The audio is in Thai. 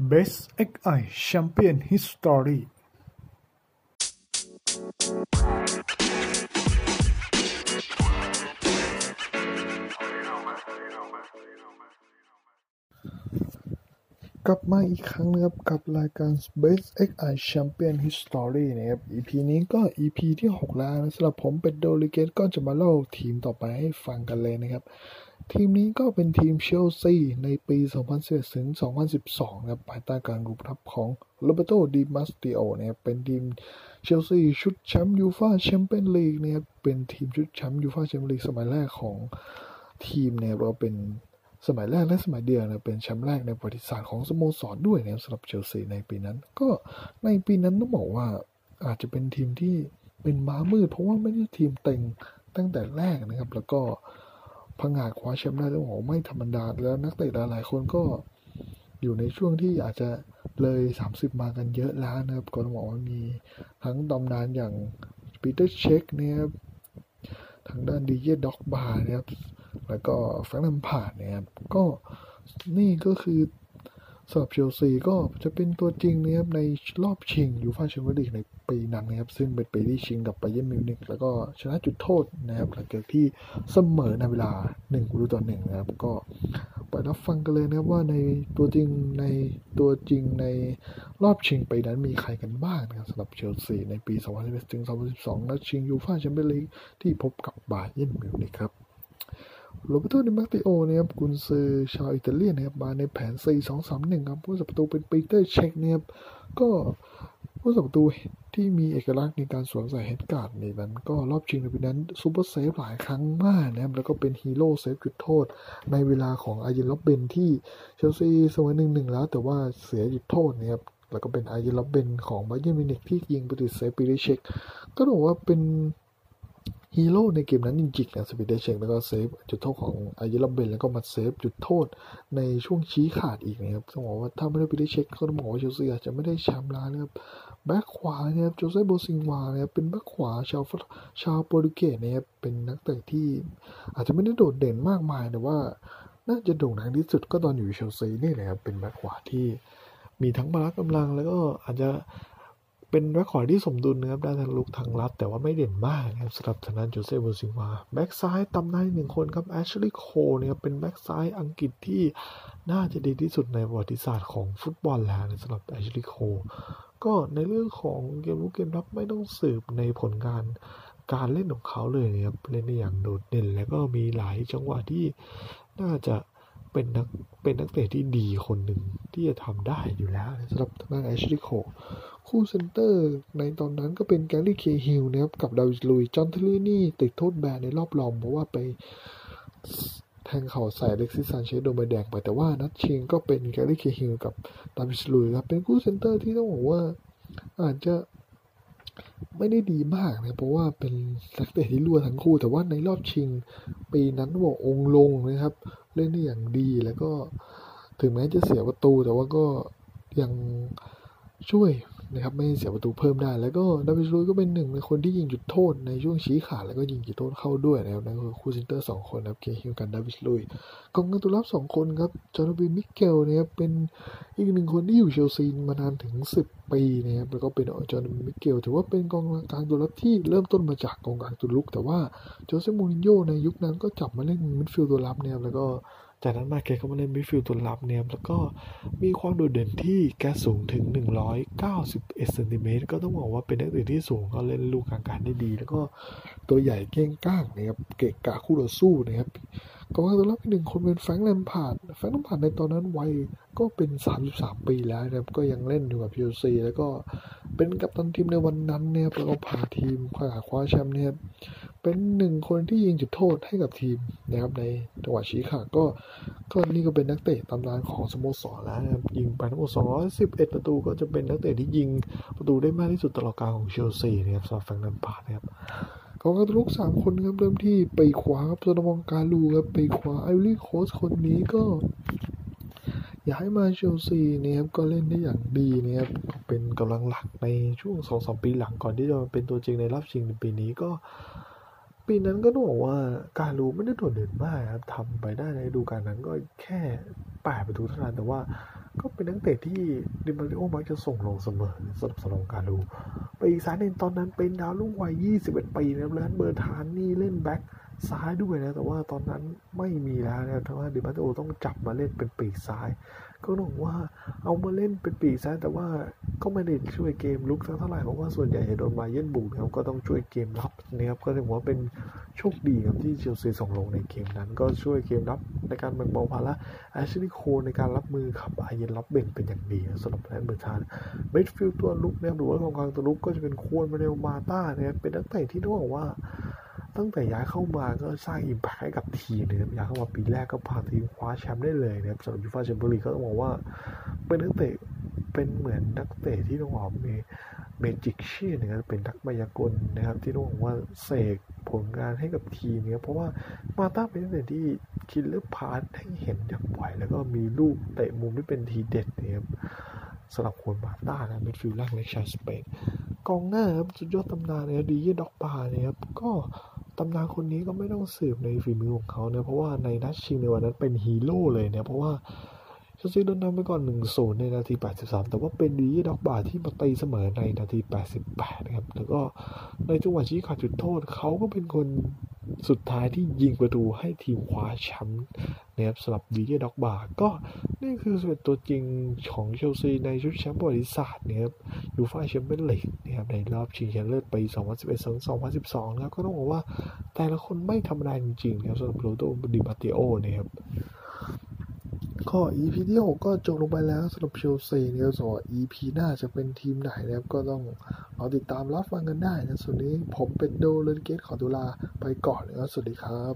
Best XI Champion History กลับมาอีกครั้งนะครับกับรายการ Best XI Champion History นะครับ EP นี้ก็ EP ที่ 6 แล้วนะสำหรับผมเป็นโดลิเกตก็จะมาเล่าทีมต่อไปให้ฟังกันเลยนะครับ ทีมนี้ก็เป็นทีมเชลซีในปี 2011ถึง2012 นะครับ ภายใต้การกุมทัพของโรแบร์โตดิมัตเตโอนะครับเป็นทีมเชลซีชุดแชมป์ยูฟาแชมเปี้ยนลีกนะครับเป็นทีมชุดแชมป์ยูฟาแชมเปี้ยนลีกสมัยแรกของทีมเนี่ยเราเป็นสมัยแรกและสมัยเดียวนะเป็นแชมป์แรกในประวัติศาสตร์ของสโมสรด้วยนะครับสำหรับเชลซีในปีนั้น ก็ในปีนั้นต้องบอกว่าอาจจะเป็นทีมที่เป็นม้ามืด เพราะว่าไม่ได้ทีมเต็งตั้งแต่แรกนะครับ แล้วก็ พังงาดคว้าแชมป์ได้ต้องบอกไม่ธรรมดาแล้วนักเตะหลายๆคนก็อยู่ในช่วงที่อาจจะเลย 30 มากันเยอะแล้วนะครับก็ต้องบอกว่ามีทั้งตำนานอย่างปีเตอร์เช็กนะครับทางด้านดิดิเยร์ดร็อกบานะครับแล้วก็แฟรงค์แลมพาร์ดนะครับก็นี่ก็คือ สำหรับเชลซีก็จะเป็นตัวจริงนะครับในรอบชิงยูฟ่าแชมเปี้ยนลีกในปีนั้นนะครับซึ่งเป็นปีที่ชิงกับไบเยนมิวนิกแล้วก็ชนะจุดโทษนะครับหลังจากที่เสมอในเวลา1ประตูต่อหนึ่งนะครับก็ไปรับฟังกันเลยนะครับว่าในตัวจริงในตัวจริงในรอบชิงปีนั้นมีใครกันบ้างนะครับสำหรับเชลซีในปี 2011ถึง2012นัดชิงยูฟ่าแชมเปี้ยนลีกที่พบกับบาเยนมิวนิกครับ โรเบโตดิมาติโอนะครับกุนซือชาวอิตาเลียนนะครับมาในแผน 4-2-3-1ครับผู้สับประตูเป็นปีเตอร์เช็คนะครับก็ผู้สับประตูที่มีเอกลักษณ์ในการสวมใส่เฮดการ์ดในนั้นก็รอบชิงในปีนั้นซูเปอร์เซฟหลายครั้งมากนะครับแล้วก็เป็นฮีโร่เซฟจุดโทษ ในเวลาของอายินล็อบเบนที่เชลซีเสมอหนึ่งหนึ่งแล้ว แต่ว่าเสียจุดโทษนะครับแล้วก็เป็นอายินล็อบเบนของบาเยนมินิกที่ยิงประตูเซฟปีเตอร์เช็คก็ต้องบอกว่าเป็น ฮีโร่ในเกมนั้นจริงๆนะสปีดเดเชงแล้วก็เซฟจุดโทษของอายุลับเบนแล้วก็มาเซฟจุดโทษในช่วงชี้ขาดอีกนะครับต้องบอกว่าถ้าไม่ได้ปีเตอร์เช็กก็ต้องบอกว่าเชลซีอาจจะไม่ได้แชมป์แล้วนะครับแบ็คขวานะครับโจเซ่โบซิงวานะครับเป็นแบ็คขวาชาวชาวโปรตุเกสนะครับเป็นนักเตะที่อาจจะไม่ได้โดดเด่นมากมายแต่ว่าน่าจะโด่งดังที่สุดก็ตอนอยู่เชลซีนี่แหละครับเป็นแบ็คขวาที่มีทั้งพละกำลังแล้วก็อาจจะ เป็นแบ็คขวาที่สมดุลนะครับได้ทั้งรุกทั้งรับแต่ว่าไม่เด่นมากนะครับสำหรับทางด้านโจเซ่โบซิงวาแบ็กซ้ายตำนานหนึ่งคนครับแอชลีย์โคลเนี่ยเป็นแบ็กซ้ายอังกฤษที่น่าจะดีที่สุดในประวัติศาสตร์ของฟุตบอลแล้วนะสำหรับแอชลีย์โคลก็ในเรื่องของเกมรุกเกมรับไม่ต้องสืบในผลงานการเล่นของเขาเลยนะครับเล่นได้อย่างโดดเด่น แล้วก็มีหลายจังหวะที่น่าจะเป็นนักเป็นนักเตะที่ดีคนหนึ่งที่จะทำได้อยู่แล้วสำหรับทางด้านแอชลีย์โคล คู่เซนเตอร์ในตอนนั้นก็เป็นแกรี่เคฮิลล์นะครับกับดาวิดลุยซ์จอห์นเทอร์รี่ติดโทษแบนในรอบรองเพราะว่าไปแทงเข่าใส่อเล็กซิสซานเชสโดนใบแดงไปแต่ว่านัดชิงก็เป็นแกรี่เคฮิลล์กับดาวิดลุยซ์ครับเป็นคู่เซนเตอร์ที่ต้องบอกว่าอาจจะไม่ได้ดีมากนะเพราะว่าเป็นนักเตะที่รั่วทั้งคู่ แต่ว่าในรอบชิง ปีนั้นบอกองลงนะครับ เล่นได้อย่างดีแล้วก็ถึงแม้จะเสียประตูแต่ว่าก็ยังช่วย นะครับไม่เสียประตูเพิ่มได้ แล้วก็ดาวิดลุยซ์ก็เป็นหนึ่งในคนที่ยิงจุดโทษในช่วงชี้ขาดแล้วก็ยิงจุดโทษเข้าด้วยนะครับนั่นคือคู่เซนเตอร์สองคนนะครับเคฮิลล์กับดาวิดลุยซ์กองกลางตัวรับสองคนครับจอห์นโอบีมิเกลนะครับเป็นอีกหนึ่งคนที่อยู่เชลซีมานานถึง10ปีนะครับแล้วก็เป็นจอห์นโอบีมิเกลถือว่าเป็นกองกลางตัวรับที่เริ่มต้นมาจากกองกลางตัวรุก แต่ว่าโจเซมูรินโญ่ในยุคนั้นก็จับมาเล่นมิดฟิลด์ตัวรับนะครับแล้วก็ จากนั้นมาแกก็มาเล่นมิดฟิลด์ตัวรับเนี่ยแล้วก็มีความโดดเด่นที่แกสูงถึง 191เซนติเมตรก็ต้องบอกว่าเป็นนักเตะที่สูงก็เล่นลูกกลางอากาศได้ดี แล้วก็ตัวใหญ่เก้งก้างนะครับเกะกะคู่ต่อสู้นะครับ กองกลางตัวรับอีกหนึ่งคนเป็นแฟรงค์แลมพาร์ดแฟรงค์แลมพาร์ดในตอนนั้นวัยก็เป็น 33 ปีแล้วนะครับก็ยังเล่นอยู่กับเชลซีแล้วก็เป็นกัปตันทีมในวันนั้นเนี่ยแล้วก็พาทีมคว้าคว้าแชมป์เนี่ยเป็นหนึ่งคนที่ยิงจุดโทษให้กับทีมนะครับในจังหวะชี้ขาดก็ก็นี่ก็เป็นนักเตะตำนานของสโมสรแล้วนะครับยิงไปทั้งหมด211 ประตูก็จะเป็นนักเตะที่ยิงประตูได้มากที่สุดตลอดกาลของเชลซีนะครับสำหรับแฟรงค์แลมพาร์ดนะครับ กองกลางตัวรุกสามคนครับเริ่มที่ปีกขวาครับซาโลมงกาลูครับปีกขวาไอวอรี่โคสต์คนนี้ก็ย้ายมาเชลซีนะครับก็เล่นได้อย่างดีนะครับเป็นกำลังหลักในช่วงสองสามปีหลังก่อนที่จะเป็นตัวจริงในรอบชิงในปีนี้ก็ ปีนั้นก็ต้องบอกว่าการรู้ไม่ได้โดดเด่นมากครับทำไปได้ในฤดูกาลนั้นก็แค่แปดประตูเท่านั้นแต่ว่าก็เป็นนักเตะที่ดิมาริโอมักจะส่งลงเสมอสำหรับสโลกาลูไปอีกสายหนึ่งตอนนั้นเป็นดาวรุ่งวัย 21 ปีนะครับแล้วเบอร์ทานนี่เล่นแบ็คซ้ายด้วยนะ แต่ว่าตอนนั้นไม่มีแล้วนะครับเพราะว่าดิมาริโอต้องจับมาเล่นเป็นปีกซ้าย ก็ต้องว่าเอามาเล่นเป็นปีกซ้ายแต่ว่าก็ไม่ได้ช่วยเกมลุกสักเท่าไหร่เพราะว่าส่วนใหญ่จะโดนมาเย็นบุกนะครับก็ต้องช่วยเกมรับนะครับก็ถือว่าเป็นโชคดีครับที่เชลซีส่งลงในเกมนั้น ก็ช่วยเกมรับในการแบ่งเบาภาระแอชลีย์โคลในการรับมือกับอาร์เยนร็อบเบนเป็นอย่างดีสำหรับ number ten midfield ตัวรุกนะครับหรือว่ากองกลางตัวรุกก็จะเป็นฆวน มานูเอลมาต้านะครับเป็นนักเตะที่ต้องบอกว่า ตั้งแต่ย้ายเข้ามาก็สร้าง impact ให้กับทีมนะครับย้ายเข้ามาปีแรกก็พาทีมคว้าแชมป์ได้เลยนะครับสำหรับยูฟ่าแชมเปี้ยนลีกก็ต้องบอกว่า เป็นนักเตะเป็นเหมือนนักเตะที่ต้องบอกมี magician ะครับเป็นนักมายากลนะครับ ที่ต้องบอกว่าเสกผลงานให้กับทีมเนี่ยเพราะว่ามาต้าเป็นนักเตะที่ killer pass ให้เห็นอย่างบ่อยแล้วก็มีลูกเตะมุมที่เป็นทีเด็ดนะครับสำหรับฆวนมาต้านะ midfield แรกในชาติสเปนกองหน้าครับสุดยอดตำนานเนะครับดิดิเยร์ ดร็อกบานะครับก็ ตำนานคนนี้ก็ไม่ต้องสืบในฝีมือของเขาเนะเพราะว่าในนัดชิงในวันนั้นเป็นฮีโร่เลยเนี่ยเพราะว่า เชลซีโดนนำไปก่อน 1-0 ในนาที 83 แต่ว่าเป็นดีด็อกบาที่มาตีเสมอในนาที 88 นะครับ แล้วก็ในจังหวะชี้ขาดจุดโทษ เขาก็เป็นคนสุดท้ายที่ยิงประตูให้ทีมคว้าแชมป์นะครับสำหรับดีเจด็อกบาก็นี่คือส่วนตัวจริงของเชลซีในชุดแชมป์ประวัติศาสตร์นะครับยูฟ่าแชมเปี้ยนลีกนะครับในรอบชิงชนะเลิศปี 2011-2012 นะครับก็ต้องบอกว่าแต่ละคนไม่ธรรมดาจริงๆนะครับสำหรับโรโดดิมาเตโอนะครับ ก็ EP ที่6ก็จบลงไปแล้วสำหรับเชลซีนะครับส่วน EP หน้าจะเป็นทีมไหนนะครับก็ต้องรอติดตามรับฟังกันได้นะส่วนนี้ผมเป็นโดเลนเกตขอตุลาไปก่อนนะครับสวัสดีครับ